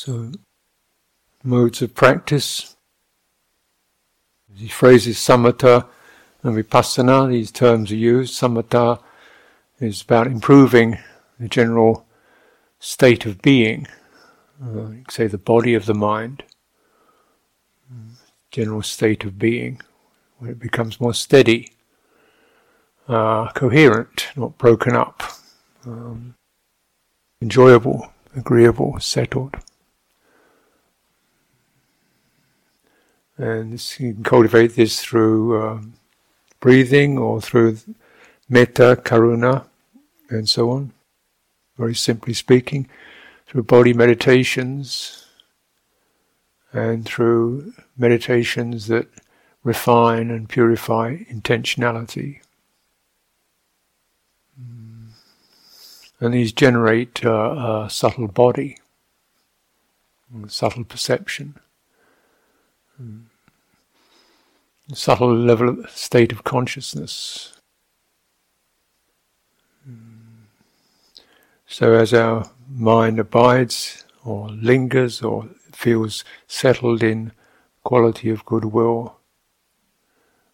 So, modes of practice. These phrases samatha and vipassana, these terms are used. Samatha is about improving the general state of being, uh, say the body of the mind, general state of being, where it becomes more steady, uh, coherent, not broken up, um, enjoyable, agreeable, settled. And you can cultivate this through um, breathing or through metta, karuna, and so on. Very simply speaking, through body meditations and through meditations that refine and purify intentionality. And these generate uh, a subtle body, subtle perception, mm. Subtle level of state of consciousness. So as our mind abides or lingers or feels settled in quality of goodwill,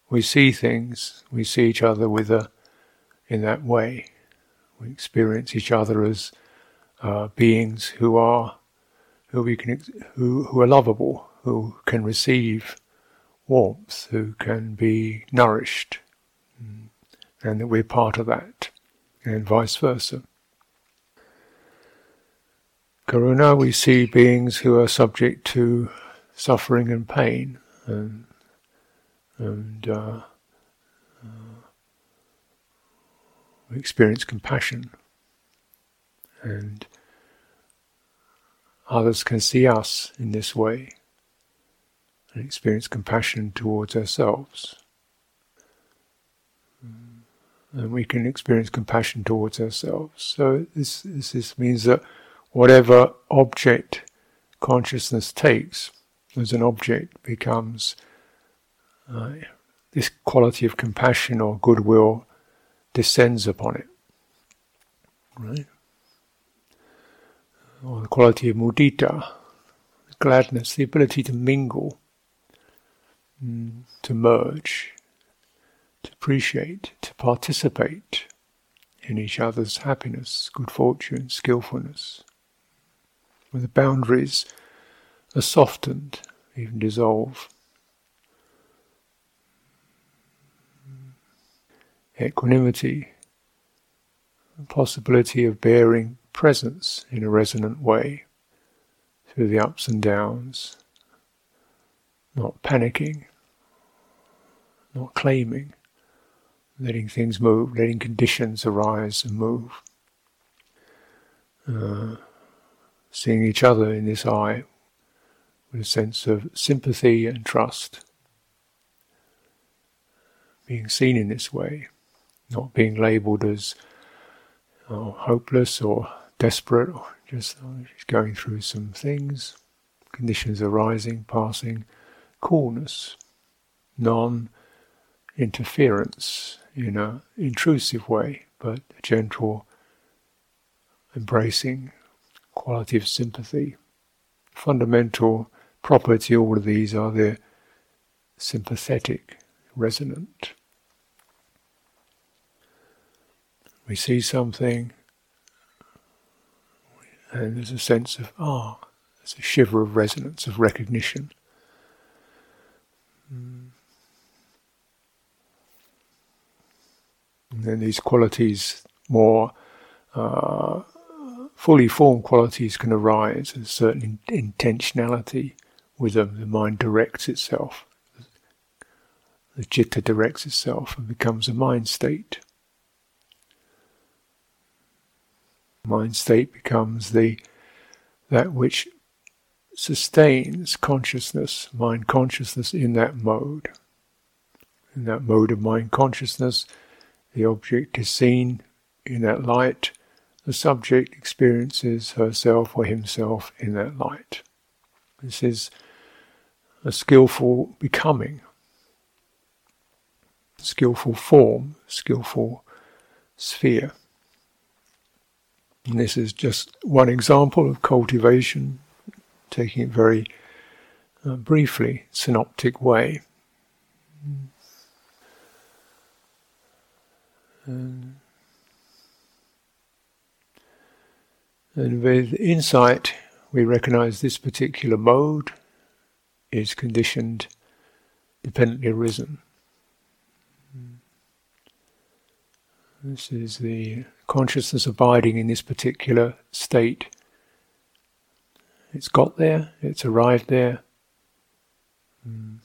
we see things, we see each other with a, in that way. We experience each other as uh, beings who are, who we can, who, who are lovable, who can receive warmth, who can be nourished, and that we're part of that, and vice versa. Karuna, we see beings who are subject to suffering and pain, and, and uh, uh, we experience compassion, and others can see us in this way and experience compassion towards ourselves. And we can experience compassion towards ourselves. So this, this, this means that whatever object consciousness takes as an object becomes uh, this quality of compassion or goodwill descends upon it. Right? Or the quality of mudita, gladness, the ability to mingle, mm, to merge, to appreciate, to participate in each other's happiness, good fortune, skillfulness. Where the boundaries are softened, even dissolve. Equanimity, the possibility of bearing presence in a resonant way through the ups and downs, not panicking, not claiming, letting things move, letting conditions arise and move. Uh, seeing each other in this eye with a sense of sympathy and trust. Being seen in this way, not being labelled as oh, hopeless or desperate, or just, oh, just going through some things, conditions arising, passing, coolness, non interference in an intrusive way, but a gentle embracing quality of sympathy. Fundamental property, all of these are they're sympathetic, resonant. We see something, and there's a sense of, ah, oh, there's a shiver of resonance, of recognition. And then these qualities more uh, fully formed qualities can arise, a certain intentionality with them. The mind directs itself, the citta directs itself and becomes a mind state. Mind state becomes the that which sustains consciousness, mind consciousness in that mode. In that mode of mind consciousness, the object is seen in that light the subject experiences herself or himself in that light. This is a skillful becoming, skillful form, skillful sphere. And this is just one example of cultivation taking it very uh, briefly, synoptic way. And, and with insight, we recognize this particular mode is conditioned, dependently arisen. This is the consciousness abiding in this particular state. It's got there, it's arrived there. Hmm.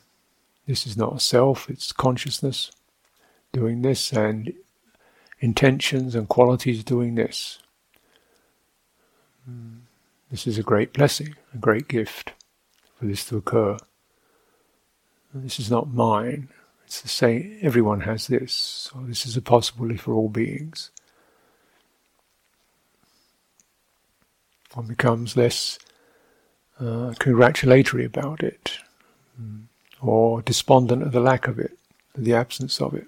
This is not a self, it's consciousness doing this, and intentions and qualities doing this. This is a great blessing, a great gift for this to occur. This is not mine. It's the same. Everyone has this. So this is a possibility for all beings. One becomes less uh, congratulatory about it, or despondent at the lack of it, the absence of it.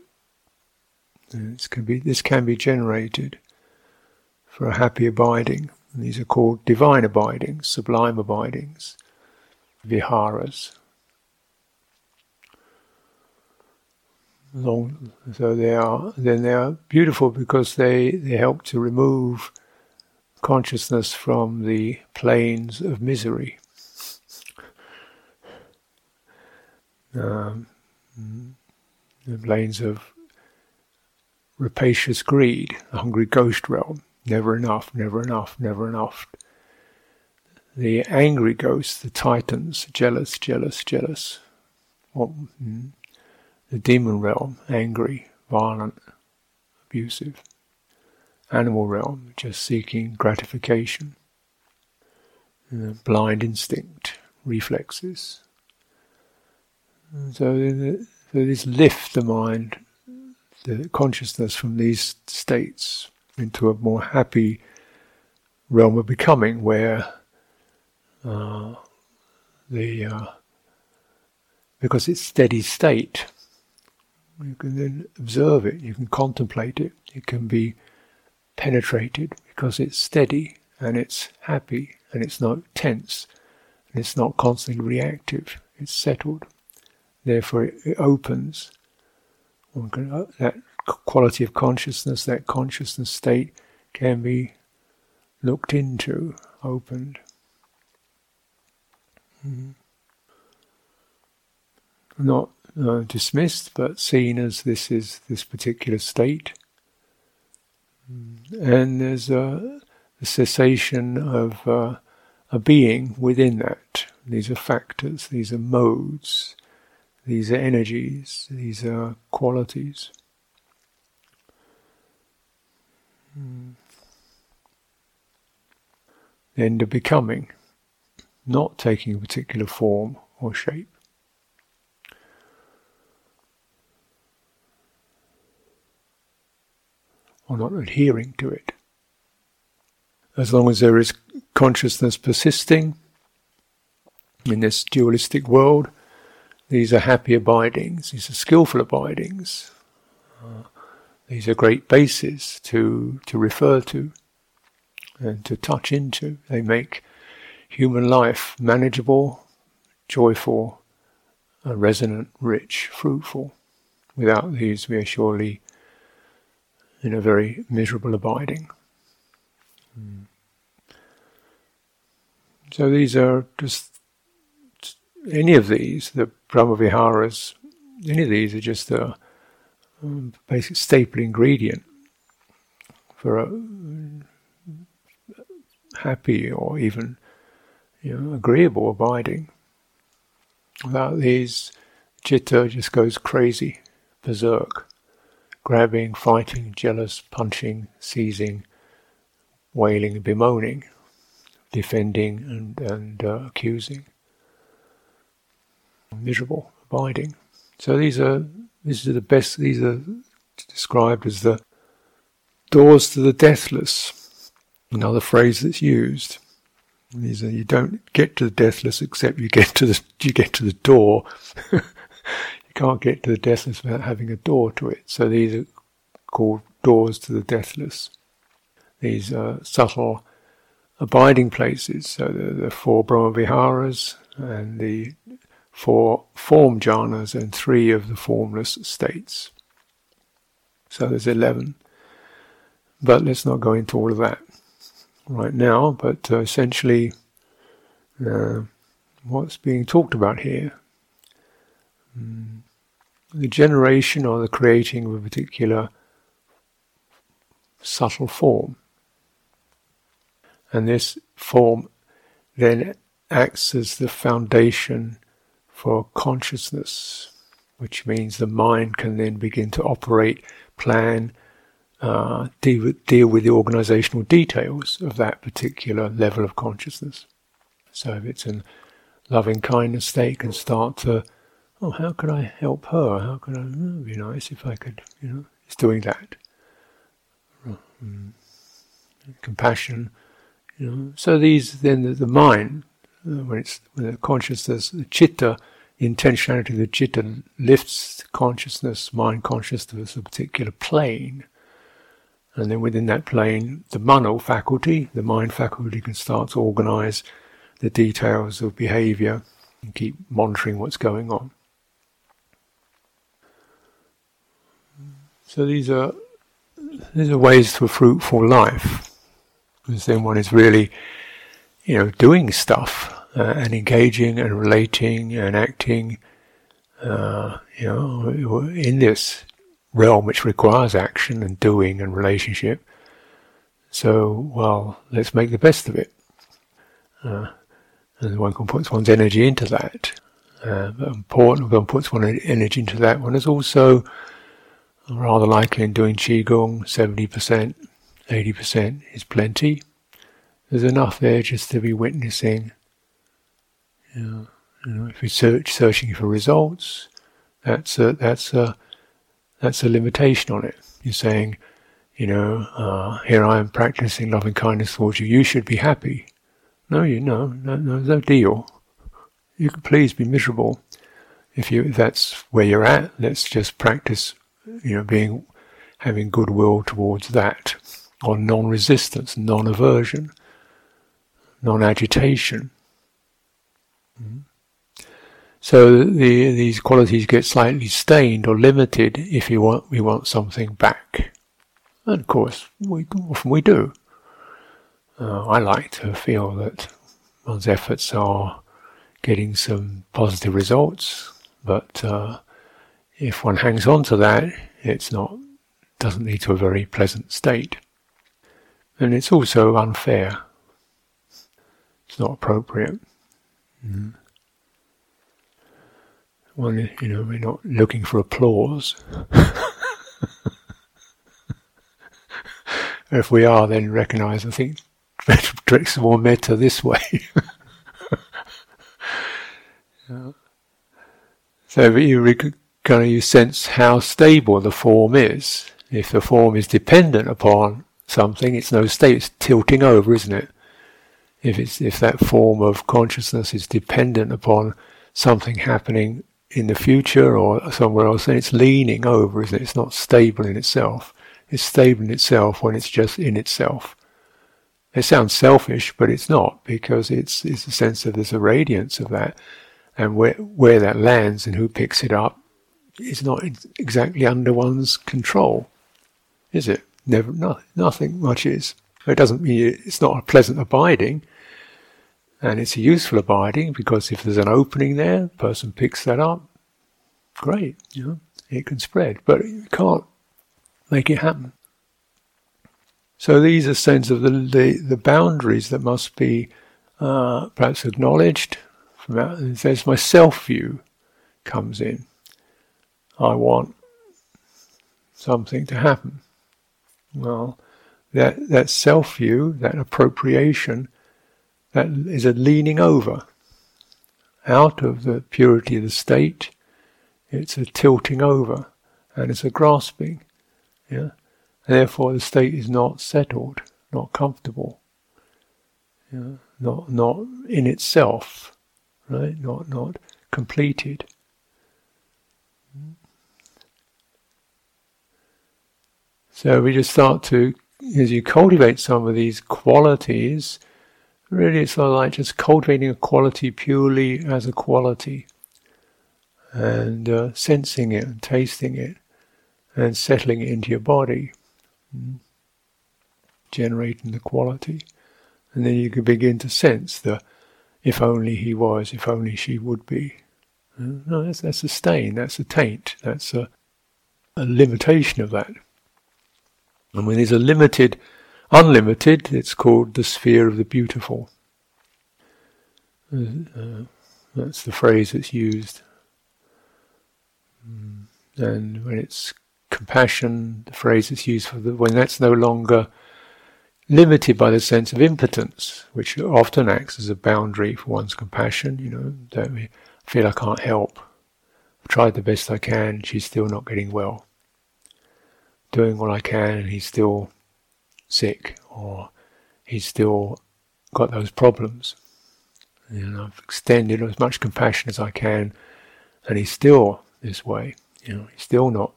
This can be this can be generated for a happy abiding. And these are called divine abidings, sublime abidings, viharas. Long, so they are then they are beautiful because they, they help to remove consciousness from the planes of misery. Um, the planes of rapacious greed, the hungry ghost realm. Never enough, never enough, never enough. The angry ghosts, the titans, jealous, jealous, jealous. What, mm, the demon realm, angry, violent, abusive. Animal realm, just seeking gratification. blind instinct, reflexes. And so, so this lift the mind, the consciousness from these states into a more happy realm of becoming where uh, the uh, because it's steady state. You can then observe it you can contemplate it it can be penetrated because it's steady and it's happy and it's not tense and it's not constantly reactive. It's settled. Therefore it, it opens one can, uh, that quality of consciousness, that consciousness state can be looked into, opened. Mm-hmm. Not uh, dismissed, but seen as this is this particular state. Mm-hmm. And there's a, a cessation of uh, a being within that. These are factors, these are modes, these are energies, these are qualities. Mm. Then the becoming, not taking a particular form or shape. Or not adhering to it. As long as there is consciousness persisting in this dualistic world, these are happy abidings, these are skillful abidings. These are great bases to, to refer to and to touch into. They make human life manageable, joyful, uh, resonant, rich, fruitful. Without these, we are surely in a very miserable abiding. Mm. So these are just any of these, the Brahmaviharas, any of these are just a, um, basic staple ingredient for a happy or even you know, agreeable abiding. Without these, chitta just goes crazy, berserk, grabbing, fighting, jealous, punching, seizing, wailing, bemoaning, defending, and, and uh, accusing. Miserable abiding. So these are these are the best, these are described as the doors to the deathless. Another phrase that's used. Are, you don't get to the deathless except you get to the, you get to the door. you can't get to the deathless without having a door to it. So these are called doors to the deathless. These are subtle abiding places. So the, the four Brahmaviharas and the four form jhanas and three of the formless states. So there's 11. But let's not go into all of that right now. But uh, essentially, uh, what's being talked about here mm, the generation or the creating of a particular subtle form. And this form then acts as the foundation for consciousness, which means the mind can then begin to operate, plan, uh, deal, with, deal with the organizational details of that particular level of consciousness. So if it's in loving kindness state, can start to, oh, how could I help her? How could I? Oh, it'd be nice if I could, you know, it's doing that. Mm. Compassion, you know. So these then the, the mind, uh, when it's when the consciousness, the chitta, intentionality the chitta lifts consciousness, mind consciousness, to a particular plane. And then within that plane, the mano faculty, the mind faculty can start to organize the details of behavior and keep monitoring what's going on. So these are these are ways to a fruitful life. Because then one is really, you know, doing stuff uh, and engaging and relating and acting, uh, you know, in this realm which requires action and doing and relationship. So, well, let's make the best of it. Uh, and one can put one's energy into that. Uh, important, one puts one's energy into that. One is also rather likely in doing Qigong, 70%, 80% is plenty. There's enough there just to be witnessing. Know, you know, if we search searching for results, that's a, that's a, that's a limitation on it. You're saying, you know, uh, here I am practicing loving kindness towards you. You should be happy. No, you know, no, no, no deal. You can please be miserable. If you, if that's where you're at, let's just practice you know, being having goodwill towards that, or non-resistance, non-aversion, non-agitation. So the, these qualities get slightly stained or limited if you want we want something back, and of course we often we do. Uh, I like to feel that one's efforts are getting some positive results, but uh, if one hangs on to that, it's not doesn't lead to a very pleasant state. And it's also unfair. It's not appropriate. Mm. One, you know, we're not looking for applause. if we are, then recognise. I think better direct some more metta this way. yeah. So you kind of you sense how stable the form is. If the form is dependent upon something, it's no state, it's tilting over, isn't it? If it's if that form of consciousness is dependent upon something happening in the future or somewhere else, then it's leaning over, isn't it? It's not stable in itself. It's stable in itself when it's just in itself. It sounds selfish, but it's not because it's it's a sense of there's a radiance of that, and where where that lands and who picks it up is not exactly under one's control, is it? Never, no, nothing much is. It doesn't mean it's not a pleasant abiding, and it's a useful abiding because if there's an opening there, the person picks that up. Great, you know, it can spread, but you can't make it happen. So these are sense of the the, the boundaries that must be uh, perhaps acknowledged. From out, there's my self view comes in. I want something to happen. Well, that, that self view, that appropriation, that is a leaning over out of the purity of the state. It's a tilting over and it's a grasping. Yeah? And therefore, the state is not settled, not comfortable, yeah? not, not in itself, right? Not, not completed. So we just start to, as you cultivate some of these qualities, Really, it's sort of like just cultivating a quality purely as a quality and uh, sensing it and tasting it and settling it into your body, mm. generating the quality. And then you can begin to sense the if only he was, if only she would be. Uh, no, that's, that's a stain, that's a taint, that's a, a limitation of that. And when there's a limited, unlimited, it's called the sphere of the beautiful. Uh, uh that's the phrase that's used. Mm. And when it's compassion, the phrase that's used for the, when that's no longer limited by the sense of impotence, which often acts as a boundary for one's compassion, you know, that we feel I can't help. I've tried the best I can, she's still not getting well. Doing what I can and he's still sick or he's still got those problems. Know, I've extended as much compassion as I can and he's still this way. You know, he's still not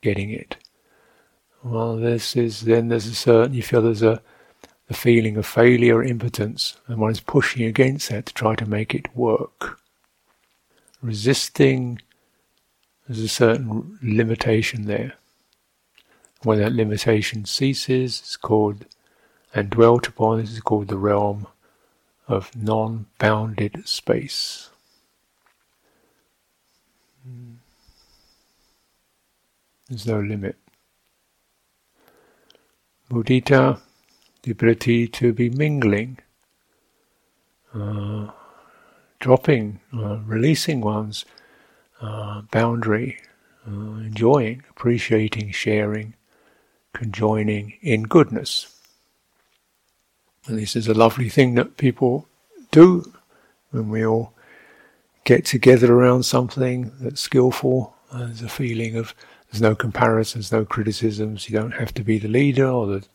getting it. Well, this is then there's a certain you feel there's a, a feeling of failure, impotence, and one is pushing against that to try to make it work. Resisting, there's a certain limitation there. When that limitation ceases, it's called and dwelt upon. This is called the realm of non-bounded space. There's no limit. Mudita, the ability to be mingling, uh, dropping, uh, releasing one's uh, boundary, uh, enjoying, appreciating, sharing, conjoining in goodness. And this is a lovely thing that people do when we all get together around something that's skillful. There's a feeling of there's no comparisons, no criticisms. You don't have to be the leader or the.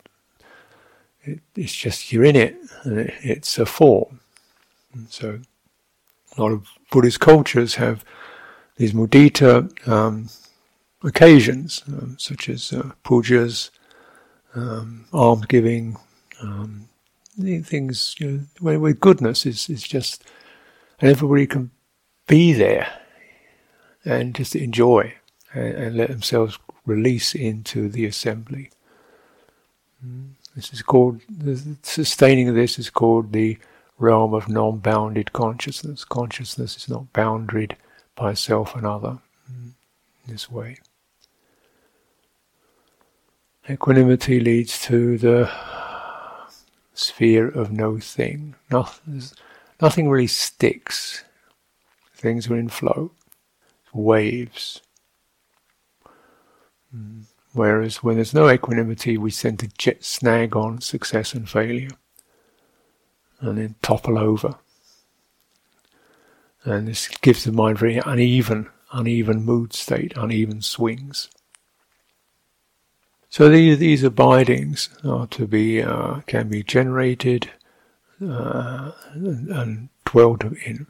It, it's just you're in it, and it, it's a form. And so, a lot of Buddhist cultures have these mudita um, occasions, um, such as uh, pujas, um, alms giving, um, things you know, where, where goodness is, is just, and everybody can be there and just enjoy and, and let themselves release into the assembly. Mm. This is called, the sustaining of this is called the realm of non bounded consciousness. Consciousness is not bounded by self and other mm, in this way. Equanimity leads to the sphere of no thing. Nothing, nothing really sticks. Things are in flow, waves. Hmm. Whereas when there's no equanimity, we tend to jet snag on success and failure and then topple over. And this gives the mind very uneven, uneven mood state, uneven swings. So these, these abidings are to be, uh, can be generated uh, and, and, dwelled in.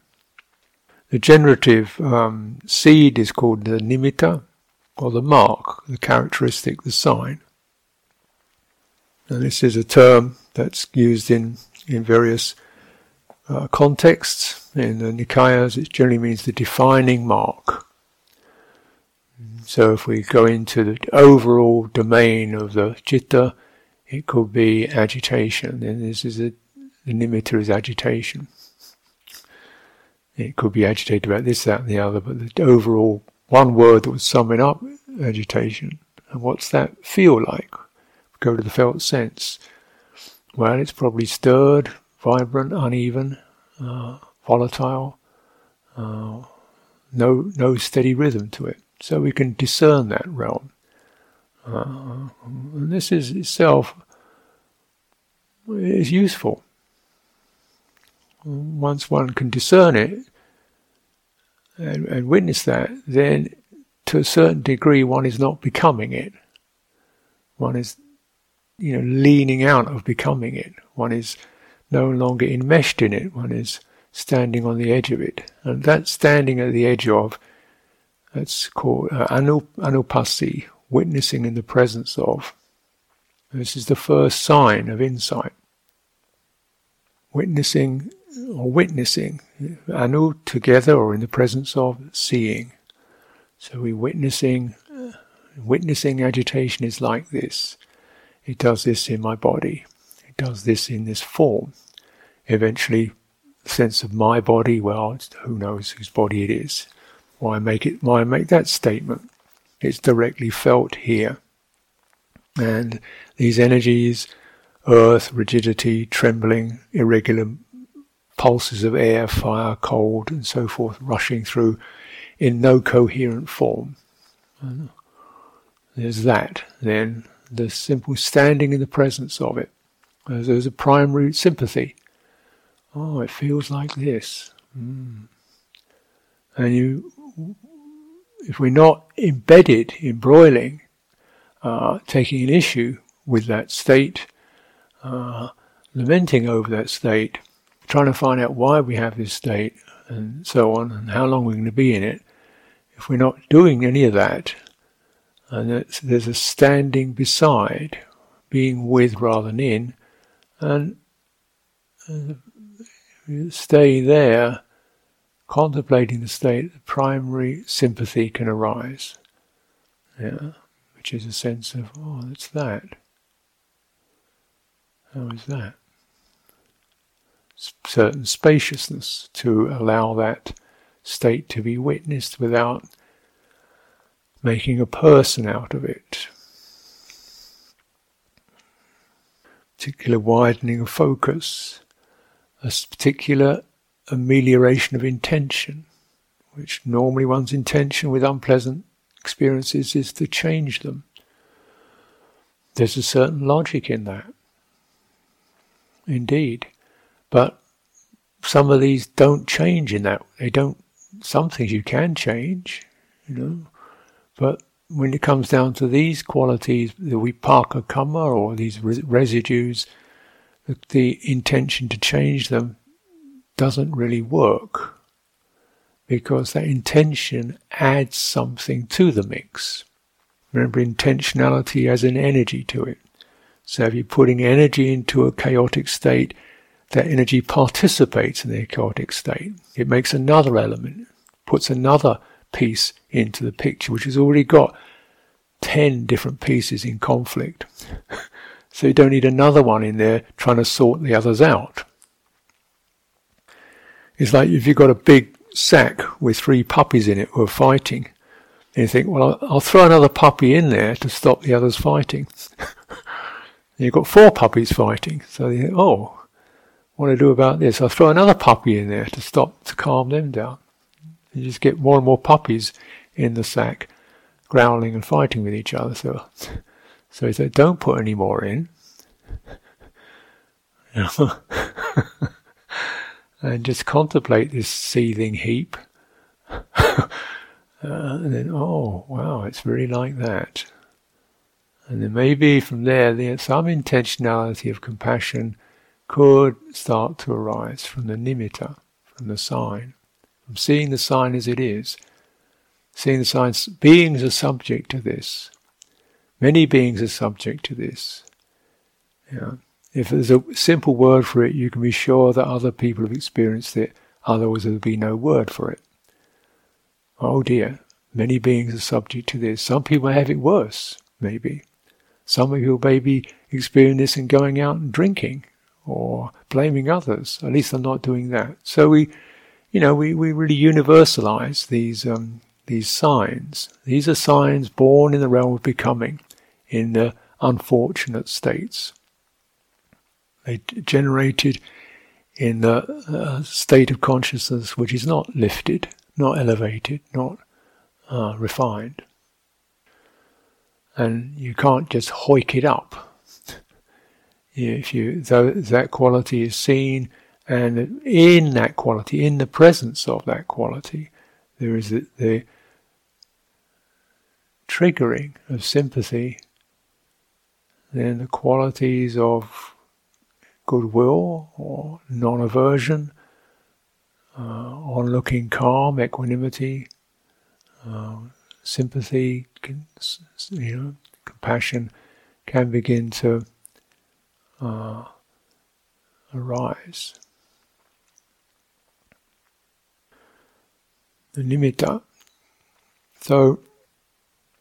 The generative um, seed is called the nimitta, or the mark, the characteristic, the sign. And this is a term that's used in, in various uh, contexts. In the Nikayas, it generally means the defining mark. So if we go into the overall domain of the citta, it could be agitation. And this is a, the nimitta is agitation. It could be agitated about this, that, and the other, but the overall one word that would sum it up agitation. And what's that feel like? Go to the felt sense. Well, it's probably stirred, vibrant, uneven, uh, volatile, uh, no, no steady rhythm to it. So we can discern that realm. Uh, and this is itself is useful. Once one can discern it, and, and witness that, then to a certain degree one is not becoming it. One is, you know, leaning out of becoming it. One is no longer enmeshed in it. One is standing on the edge of it. And that standing at the edge of, that's called uh, witnessing in the presence of. This is the first sign of insight. witnessing or witnessing, anu together or in the presence of seeing. So we witnessing, witnessing agitation is like this. It does this in my body. It does this in this form. Eventually, the sense of my body. Well, who knows whose body it is? Why make it? Why make that statement? It's directly felt here, and these energies, earth, rigidity, trembling, irregular pulses of air, fire, cold, and so forth, rushing through in no coherent form. There's that. Then the simple standing in the presence of it. There's a primary sympathy. Oh, it feels like this. Mm. And you, if we're not embedded, embroiling, uh, taking an issue with that state, uh, lamenting over that state, trying to find out why we have this state, and so on, and how long we're going to be in it, if we're not doing any of that, and there's a standing beside, being with rather than in, and uh, stay there, contemplating the state, the primary sympathy can arise. Yeah, which is a sense of, oh, it's that. How is that? certain spaciousness to allow that state to be witnessed without making a person out of it. Particular widening of focus, a particular amelioration of intention, which normally one's intention with unpleasant experiences is to change them. There's a certain logic in that. Indeed. But some of these don't change in that. They don't. Some things you can change, you know. But when it comes down to these qualities, the vipaka karma or these res- residues, the, the intention to change them doesn't really work because that intention adds something to the mix. Remember, intentionality has an energy to it. So if you're putting energy into a chaotic state, that energy participates in the chaotic state. It makes another element, puts another piece into the picture, which has already got 10 different pieces in conflict. so you don't need another one in there trying to sort the others out. It's like if you've got a big sack with three puppies in it who are fighting, and you think, well, I'll, throw another puppy in there to stop the others fighting. you've got four puppies fighting, so you think, oh, what do I do about this? I'll throw another puppy in there to stop, to calm them down. You just get more and more puppies in the sack, growling and fighting with each other. So, so he said, don't put any more in. and just contemplate this seething heap. uh, and then, oh, wow, it's really like that. And then maybe from there, there's some intentionality of compassion could start to arise from the nimitta, from the sign, from seeing the sign as it is, seeing the signs. Beings are subject to this. Many beings are subject to this. Yeah. If there's a simple word for it, you can be sure that other people have experienced it, otherwise, there would be no word for it. Oh dear, many beings are subject to this. Some people have it worse, maybe. Some people maybe experience this in going out and drinking or blaming others. At least I'm not doing that. So we, you know, we, we really universalize these um, these signs. These are signs born in the realm of becoming, in the unfortunate states. They generated in the uh, state of consciousness which is not lifted, not elevated, not uh, refined. And you can't just hoik it up if you though that quality is seen and in that quality in the presence of that quality there is the, the triggering of sympathy then the qualities of goodwill or non aversion, uh, onlooking calm, equanimity, uh, sympathy, you know, compassion can begin to uh, arise. The nimitta. So,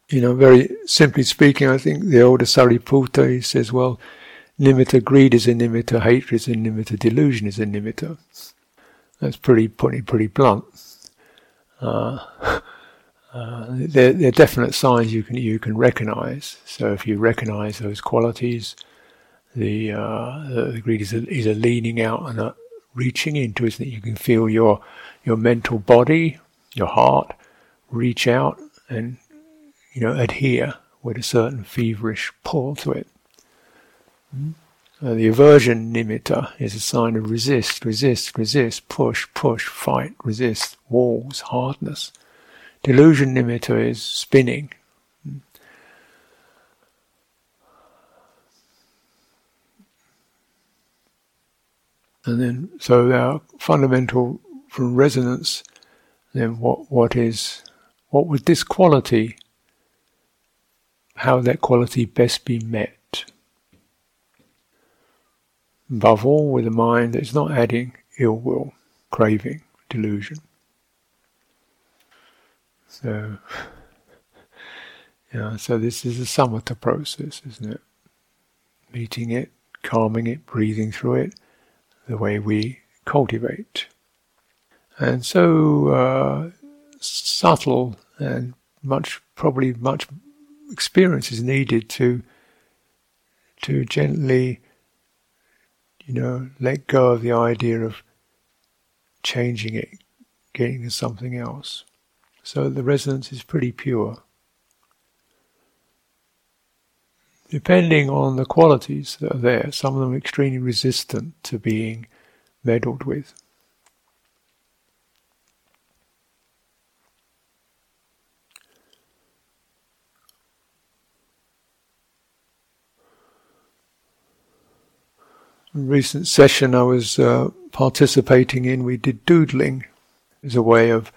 you know, very simply speaking, I think the older Sariputta he says, well, nimitta greed is a nimitta, hatred is a nimitta, delusion is a nimitta. That's pretty pretty, pretty blunt. Uh, uh, they're, they're, definite signs you can you can recognize. So if you recognize those qualities, the, uh, the greed is a, is a leaning out and a reaching into, isn't it? You can feel your your mental body, your heart, reach out and you know adhere with a certain feverish pull to it. Uh, the aversion nimitta is a sign of resist, resist, resist, push, push, fight, resist, walls, hardness. Delusion nimitta is spinning. And then, so our fundamental from resonance, then what, what is, what would this quality, how would that quality best be met? Above all, with a mind that is not adding ill will, craving, delusion. So, yeah, so this is a samatha process, isn't it? Meeting it, calming it, breathing through it, the way we cultivate. And so uh, subtle and much, probably much experience is needed to to gently, you know, let go of the idea of changing it, getting to something else. So the resonance is pretty pure. Depending on the qualities that are there, some of them are extremely resistant to being meddled with. Recent session I was uh, participating in, we did doodling as a way of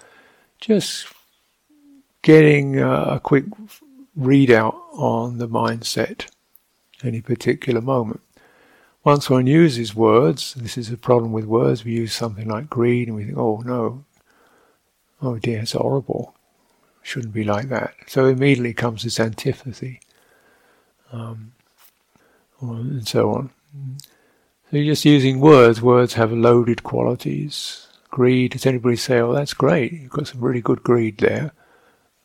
just getting uh, a quick readout on the mindset any particular moment. Once one uses words, this is a problem with words, we use something like greed and we think, oh no, oh dear, it's horrible. Shouldn't be like that. So immediately comes this antipathy, um, and so on. So you're just using words. Words have loaded qualities. Greed, does anybody say, oh, that's great, you've got some really good greed there?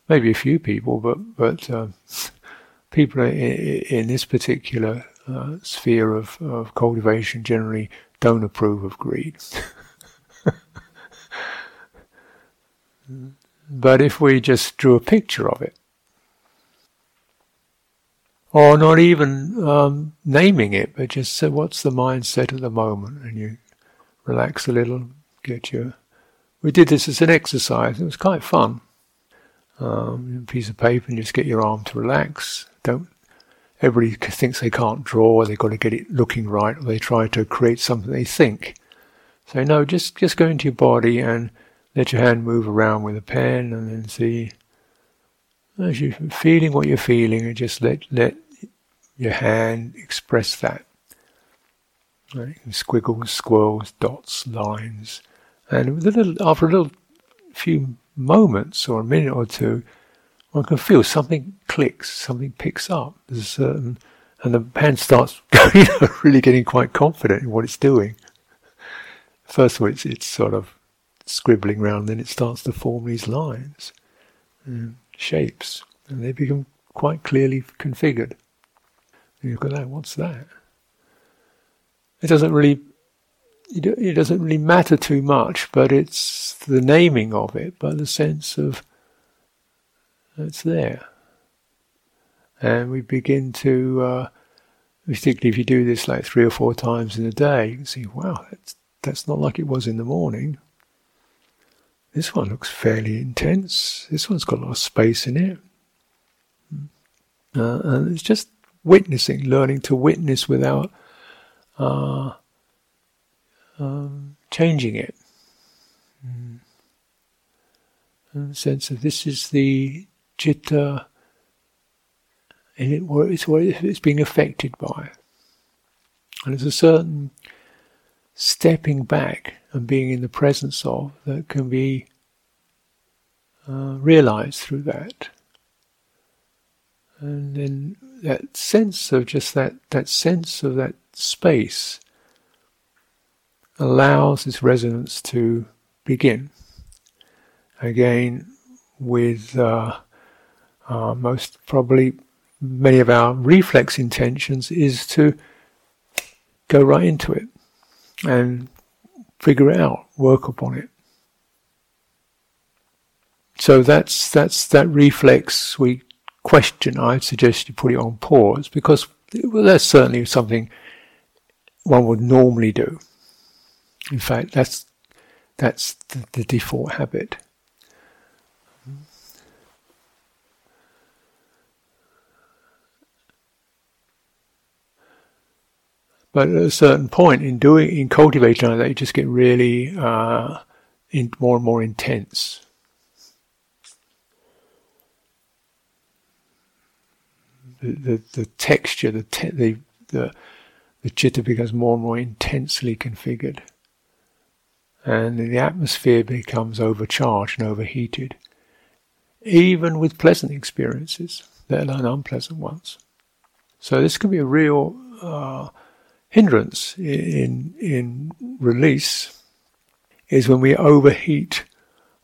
maybe a few people, but but um, people in, in, this particular uh, sphere of, of cultivation generally don't approve of greed. but if we just drew a picture of it, or not even um, naming it, but just say, what's the mindset at the moment, and you relax a little, get your. We did this as an exercise. It was quite fun um, piece of paper and just get your arm to relax. Don't. Everybody thinks they can't draw, they've got to get it looking right, or they try to create something they think. So no, just just go into your body and let your hand move around with a pen, and then see as you're feeling what you're feeling, and just let let your hand express that. Right? Squiggles, squirrels, dots, lines, and a little, after a little few moments or a minute or two, one can feel something clicks, something picks up. There's a certain, and the hand starts know, really getting quite confident in what it's doing. First of all, it's, it's sort of scribbling around, then it starts to form these lines, shapes, and they become quite clearly configured. And you look at that, what's that? It doesn't really it doesn't really matter too much, but it's the naming of it, but the sense of it's there. And we begin to, uh, particularly if you do this like three or four times in a day, you can see, wow, that's, that's not like it was in the morning. This one looks fairly intense. This one's got a lot of space in it. Uh, and it's just witnessing, learning to witness without uh, um, changing it. Mm. And the sense of this is the citta, and it, it's what it's being affected by. And there's a certain stepping back and being in the presence of that can be uh, realized through that. And then that sense of just that, that sense of that space allows this resonance to begin. Again, with uh, uh, most probably many of our reflex intentions is to go right into it and figure it out, work upon it. So that's that's that reflex we question. I'd suggest you put it on pause because that's certainly something one would normally do. In fact, that's that's the, the default habit. But at a certain point in doing, in cultivating like that, you just get really uh, in, more and more intense. The, the, the texture, the, te- the, the, the chitta becomes more and more intensely configured. And the atmosphere becomes overcharged and overheated, even with pleasant experiences, let alone unpleasant ones. So this can be a real uh, hindrance in in release is when we overheat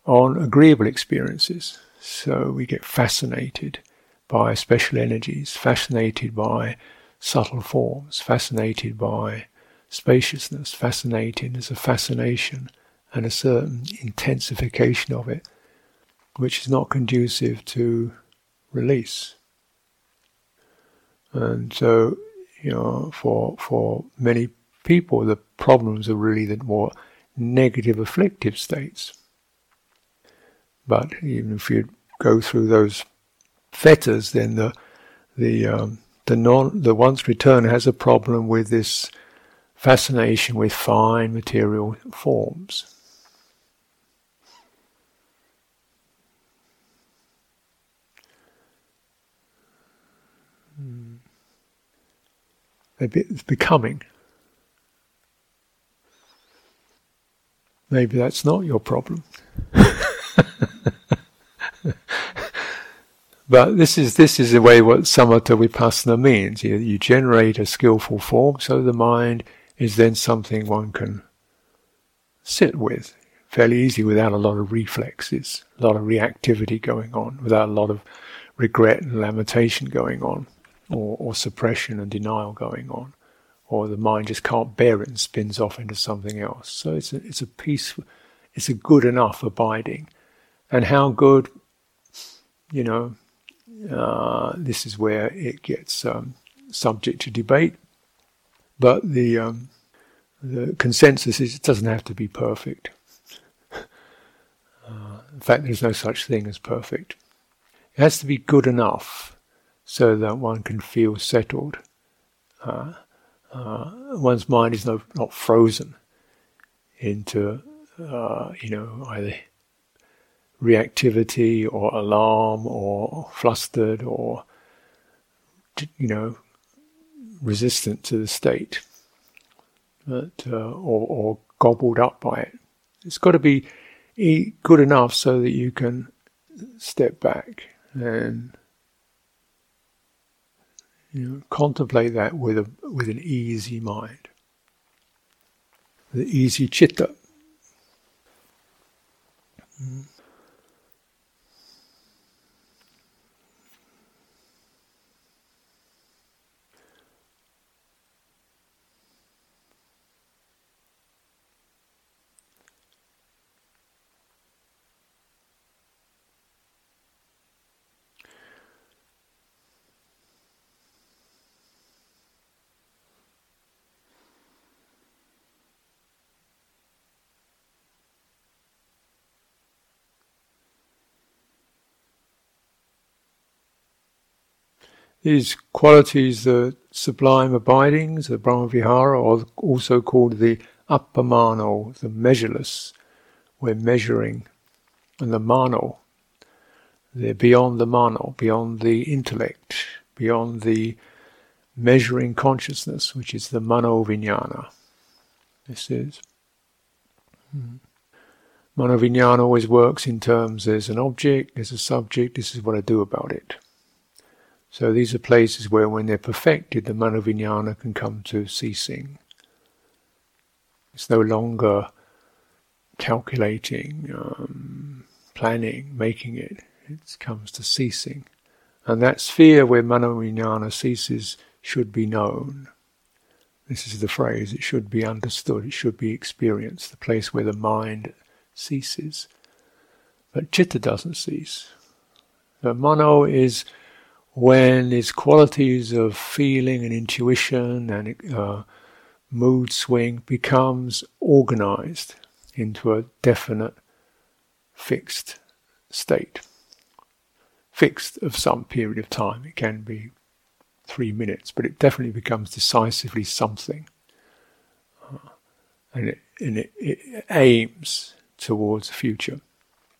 on agreeable experiences. So we get fascinated by special energies, fascinated by subtle forms, fascinated by spaciousness, fascinating. There's a fascination and a certain intensification of it, which is not conducive to release. And so you know, for for many people, the problems are really the more negative, afflictive states. But even if you go through those fetters, then the the um, the non the once return has a problem with this fascination with fine material forms. It's becoming. Maybe that's not your problem. but this is this is the way what samatha vipassana means. You, you generate a skillful form, so the mind is then something one can sit with fairly easy without a lot of reflexes, a lot of reactivity going on, without a lot of regret and lamentation going on or, or suppression and denial going on, or the mind just can't bear it and spins off into something else. So it's a, it's a peaceful, it's a good enough abiding. And how good, you know, uh, this is where it gets um, subject to debate. But the um, the consensus is it doesn't have to be perfect. Uh, in fact, there's no such thing as perfect. It has to be good enough so that one can feel settled. Uh, uh, one's mind is no, not frozen into, uh, you know, either reactivity or alarm or flustered or, you know, resistant to the state, but, uh, or, or gobbled up by it. It's got to be good enough so that you can step back and you know, contemplate that with a with an easy mind, the easy chitta. Mm. These qualities, the sublime abidings, the Brahmavihara, or also called the upper appamano, the measureless, we're measuring, and the mano, they're beyond the mano, beyond the intellect, beyond the measuring consciousness, which is the mano vijnana. This is. Hmm. Manovinyana always works in terms there's an object, there's a subject, this is what I do about it. So these are places where, when they're perfected, the Manovinyana can come to ceasing. It's no longer calculating, um, planning, making it. It comes to ceasing. And that sphere where Manovinyana ceases should be known. This is the phrase, it should be understood, it should be experienced, the place where the mind ceases. But chitta doesn't cease. The mano is when its qualities of feeling and intuition and uh, mood swing becomes organized into a definite fixed state. Fixed of some period of time. It can be three minutes, but it definitely becomes decisively something. Uh, and, it, and it, it, aims towards the future,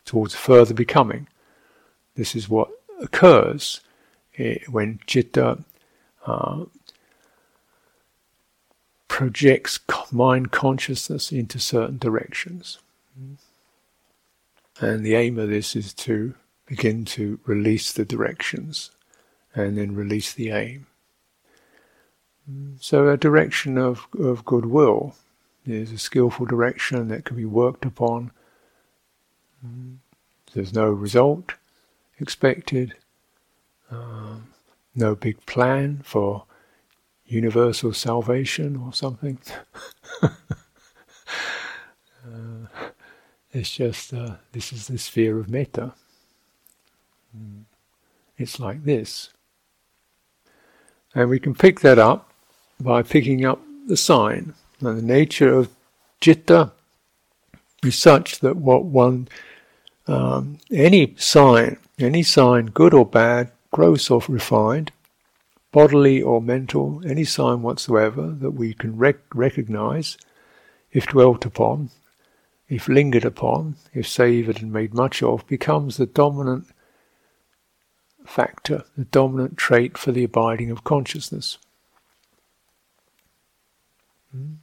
towards further becoming. This is what occurs when citta uh, projects mind consciousness into certain directions. Mm-hmm. And the aim of this is to begin to release the directions and then release the aim. Mm-hmm. So, a direction of, of goodwill is a skillful direction that can be worked upon. Mm-hmm. There's no result expected, um, no big plan for universal salvation or something. uh, it's just uh, this is the sphere of metta. Mm. It's like this. And we can pick that up by picking up the sign. And the nature of chitta is such that what one, um, any sign, any sign, good or bad, gross or refined, bodily or mental, any sign whatsoever that we can rec- recognize, if dwelt upon, if lingered upon, if savoured and made much of, becomes the dominant factor, the dominant trait for the abiding of consciousness. Hmm?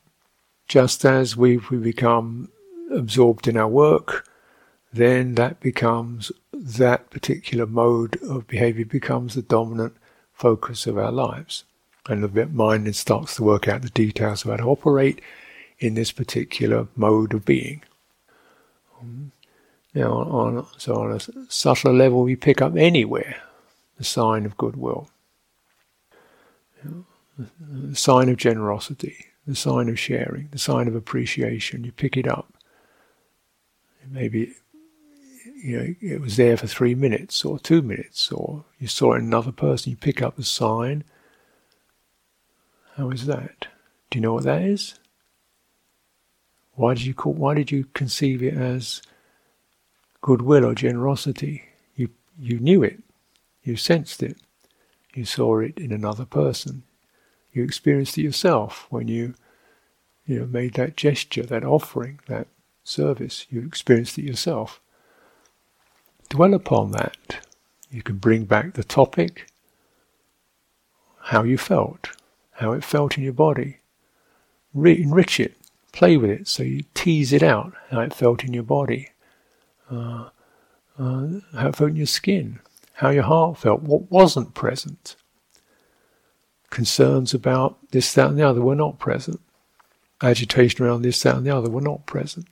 Just as we, we become absorbed in our work, then that becomes that particular mode of behavior becomes the dominant focus of our lives. And the mind then starts to work out the details of how to operate in this particular mode of being. Um, now, on, so on a subtler level, we pick up anywhere the sign of goodwill, the sign of generosity, the sign of sharing, the sign of appreciation. You pick it up. Maybe you know it was there for three minutes or two minutes, or you saw another person. You pick up the sign. How is that? Do you know what that is? Why did you call? Why did you conceive it as goodwill or generosity? You you knew it. You sensed it. You saw it in another person. You experienced it yourself when you, you know, made that gesture, that offering, that service. You experienced it yourself. Dwell upon that. You can bring back the topic, how you felt, how it felt in your body. Re- enrich it, play with it, so you tease it out, how it felt in your body, uh, uh, how it felt in your skin, how your heart felt, what wasn't present. Concerns about this, that, and the other were not present. Agitation around this, that, and the other were not present.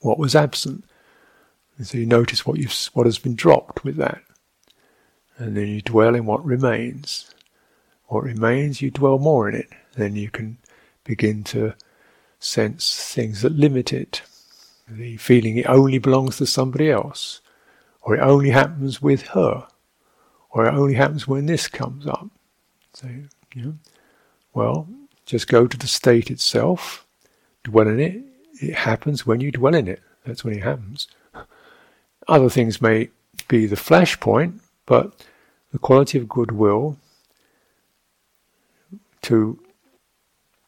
What was absent? And so you notice what you've, what has been dropped with that. And then you dwell in what remains. What remains, you dwell more in it. Then you can begin to sense things that limit it. The feeling it only belongs to somebody else or it only happens with her, or it only happens when this comes up. So, you know, well, just go to the state itself, dwell in it. It happens when you dwell in it. That's when it happens. Other things may be the flashpoint, but the quality of goodwill to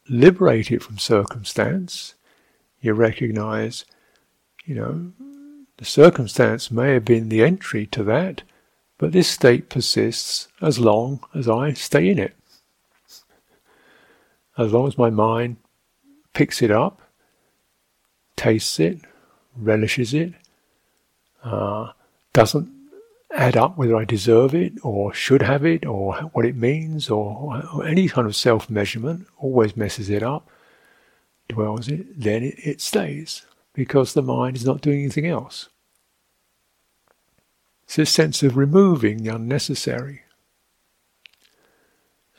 liberate it from circumstance, you recognize, you know, the circumstance may have been the entry to that, but this state persists as long as I stay in it. As long as my mind picks it up, tastes it, relishes it, doesn't add up whether I deserve it or should have it or what it means or, or any kind of self measurement, always messes it up, dwells it, then it, it stays because the mind is not doing anything else. It's a sense of removing the unnecessary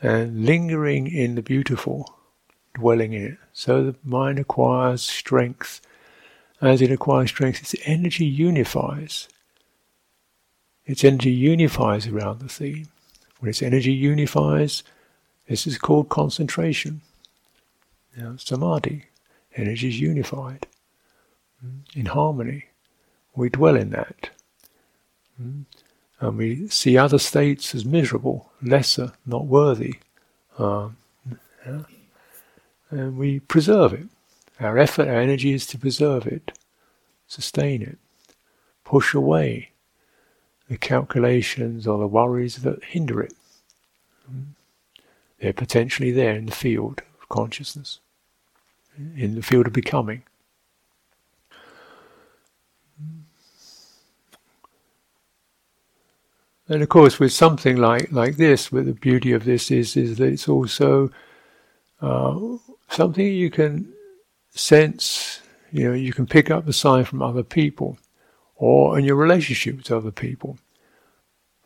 and lingering in the beautiful, dwelling in it. So the mind acquires strength. As it acquires strength, its energy unifies. Its energy unifies around the theme. When its energy unifies, this is called concentration. Now, samadhi, energy is unified in harmony. We dwell in that. Mm. And we see other states as miserable, lesser, not worthy. Um, yeah. And we preserve it. Our effort, our energy is to preserve it, sustain it, push away the calculations or the worries that hinder it. They're potentially there in the field of consciousness, in the field of becoming. And of course, with something like, like this, with the beauty of this is, is that it's also uh, something you can sense, you know, you can pick up the sign from other people or in your relationship with other people.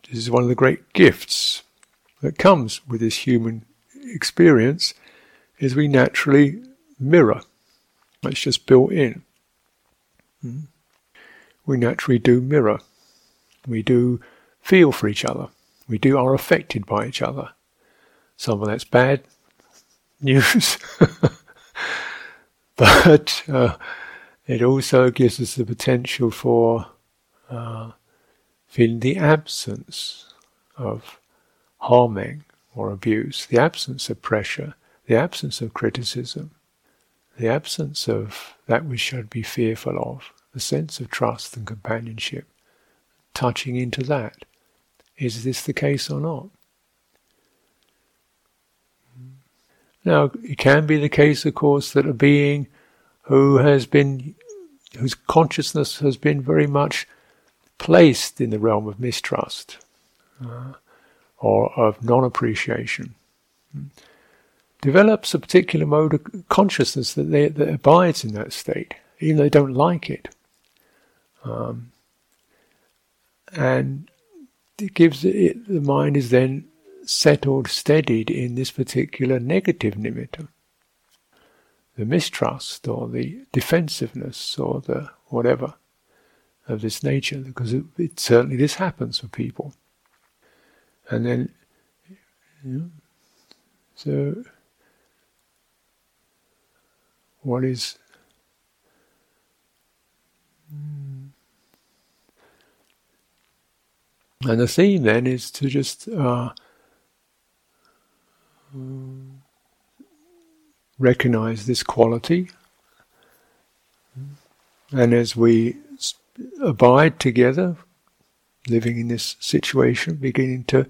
This is one of the great gifts that comes with this human experience is we naturally mirror. It's just built in. Hmm? We naturally do mirror. We do feel for each other. We do are affected by each other. Some of that's bad news, but uh, it also gives us the potential for uh, feeling the absence of harming or abuse, the absence of pressure, the absence of criticism, the absence of that we should be fearful of, the sense of trust and companionship, touching into that. Is this the case or not? Now, it can be the case, of course, that a being who has been, whose consciousness has been very much placed in the realm of mistrust uh, or of non appreciation, develops a particular mode of consciousness that, they, that abides in that state, even though they don't like it. Um, and it gives it, the mind is then settled, steadied in this particular negative nimitta. The mistrust or the defensiveness or the whatever of this nature, because it, it certainly this happens for people. And then, you know, so what is. Hmm, And the theme then is to just uh, recognize this quality. And as we abide together, living in this situation, beginning to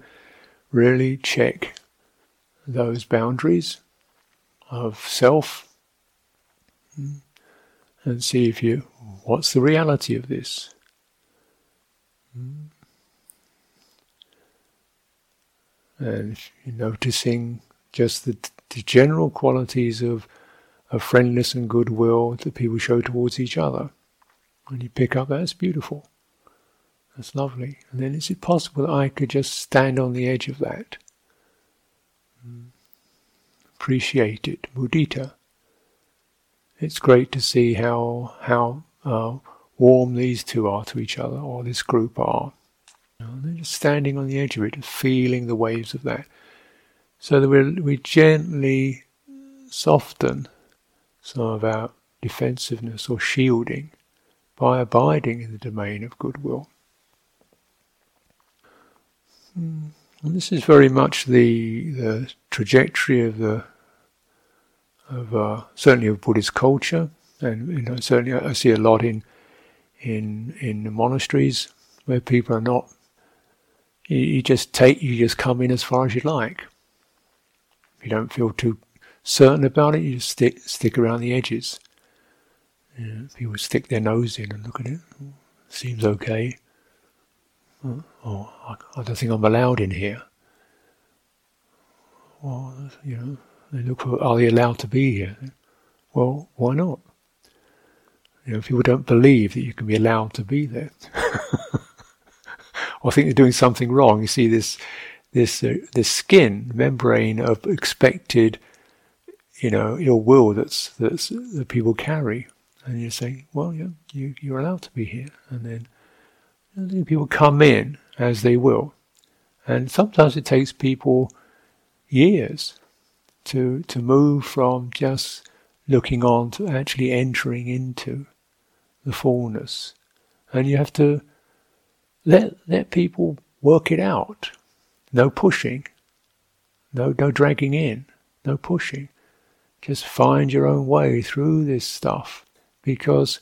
really check those boundaries of self and see if you what's the reality of this and noticing just the, the general qualities of, of friendliness and goodwill that people show towards each other. When you pick up that's beautiful. That's lovely. And then is it possible that I could just stand on the edge of that? Appreciate it. Mudita. It's great to see how how uh, warm these two are to each other, or this group are. And then just standing on the edge of it, feeling the waves of that. So that we we gently soften some of our defensiveness or shielding by abiding in the domain of goodwill. Hmm. And this is very much the the trajectory of the of uh, certainly of Buddhist culture, and you know certainly I see a lot in in in the monasteries where people are not you, you just take, you just come in as far as you like. If you don't feel too certain about it, you just stick stick around the edges. Know, people stick their nose in and look at it. Seems okay. Oh, I, I don't think I'm allowed in here. Well, you know, they look for, are they allowed to be here? Well, why not? You know, people don't believe that you can be allowed to be there, or think they're doing something wrong. You see this, this, uh, this skin membrane of expected, you know, ill will that's that's that people carry, and you say, well, yeah, you you're allowed to be here, and then, and then people come in as they will, and sometimes it takes people years to to move from just looking on to actually entering into the fullness. And you have to let let people work it out. No pushing. No no dragging in. No pushing. Just find your own way through this stuff because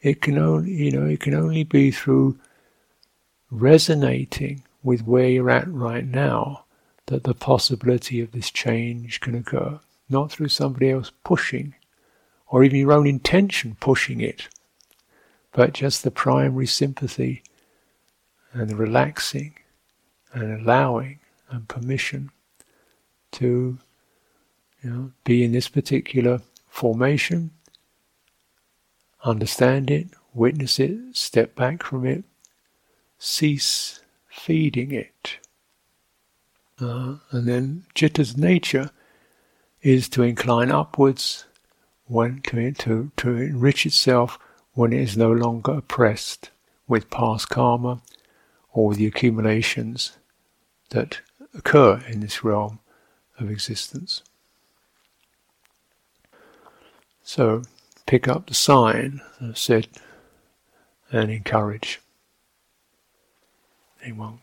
it can only you know, it can only be through resonating with where you're at right now that the possibility of this change can occur, not through somebody else pushing or even your own intention pushing it, but just the primary sympathy and the relaxing and allowing and permission to you know, be in this particular formation, understand it, witness it, step back from it, cease feeding it. Uh, and then Chitta's nature is to incline upwards when to, to, to enrich itself when it is no longer oppressed with past karma or the accumulations that occur in this realm of existence. So pick up the sign, I've said, and encourage anyone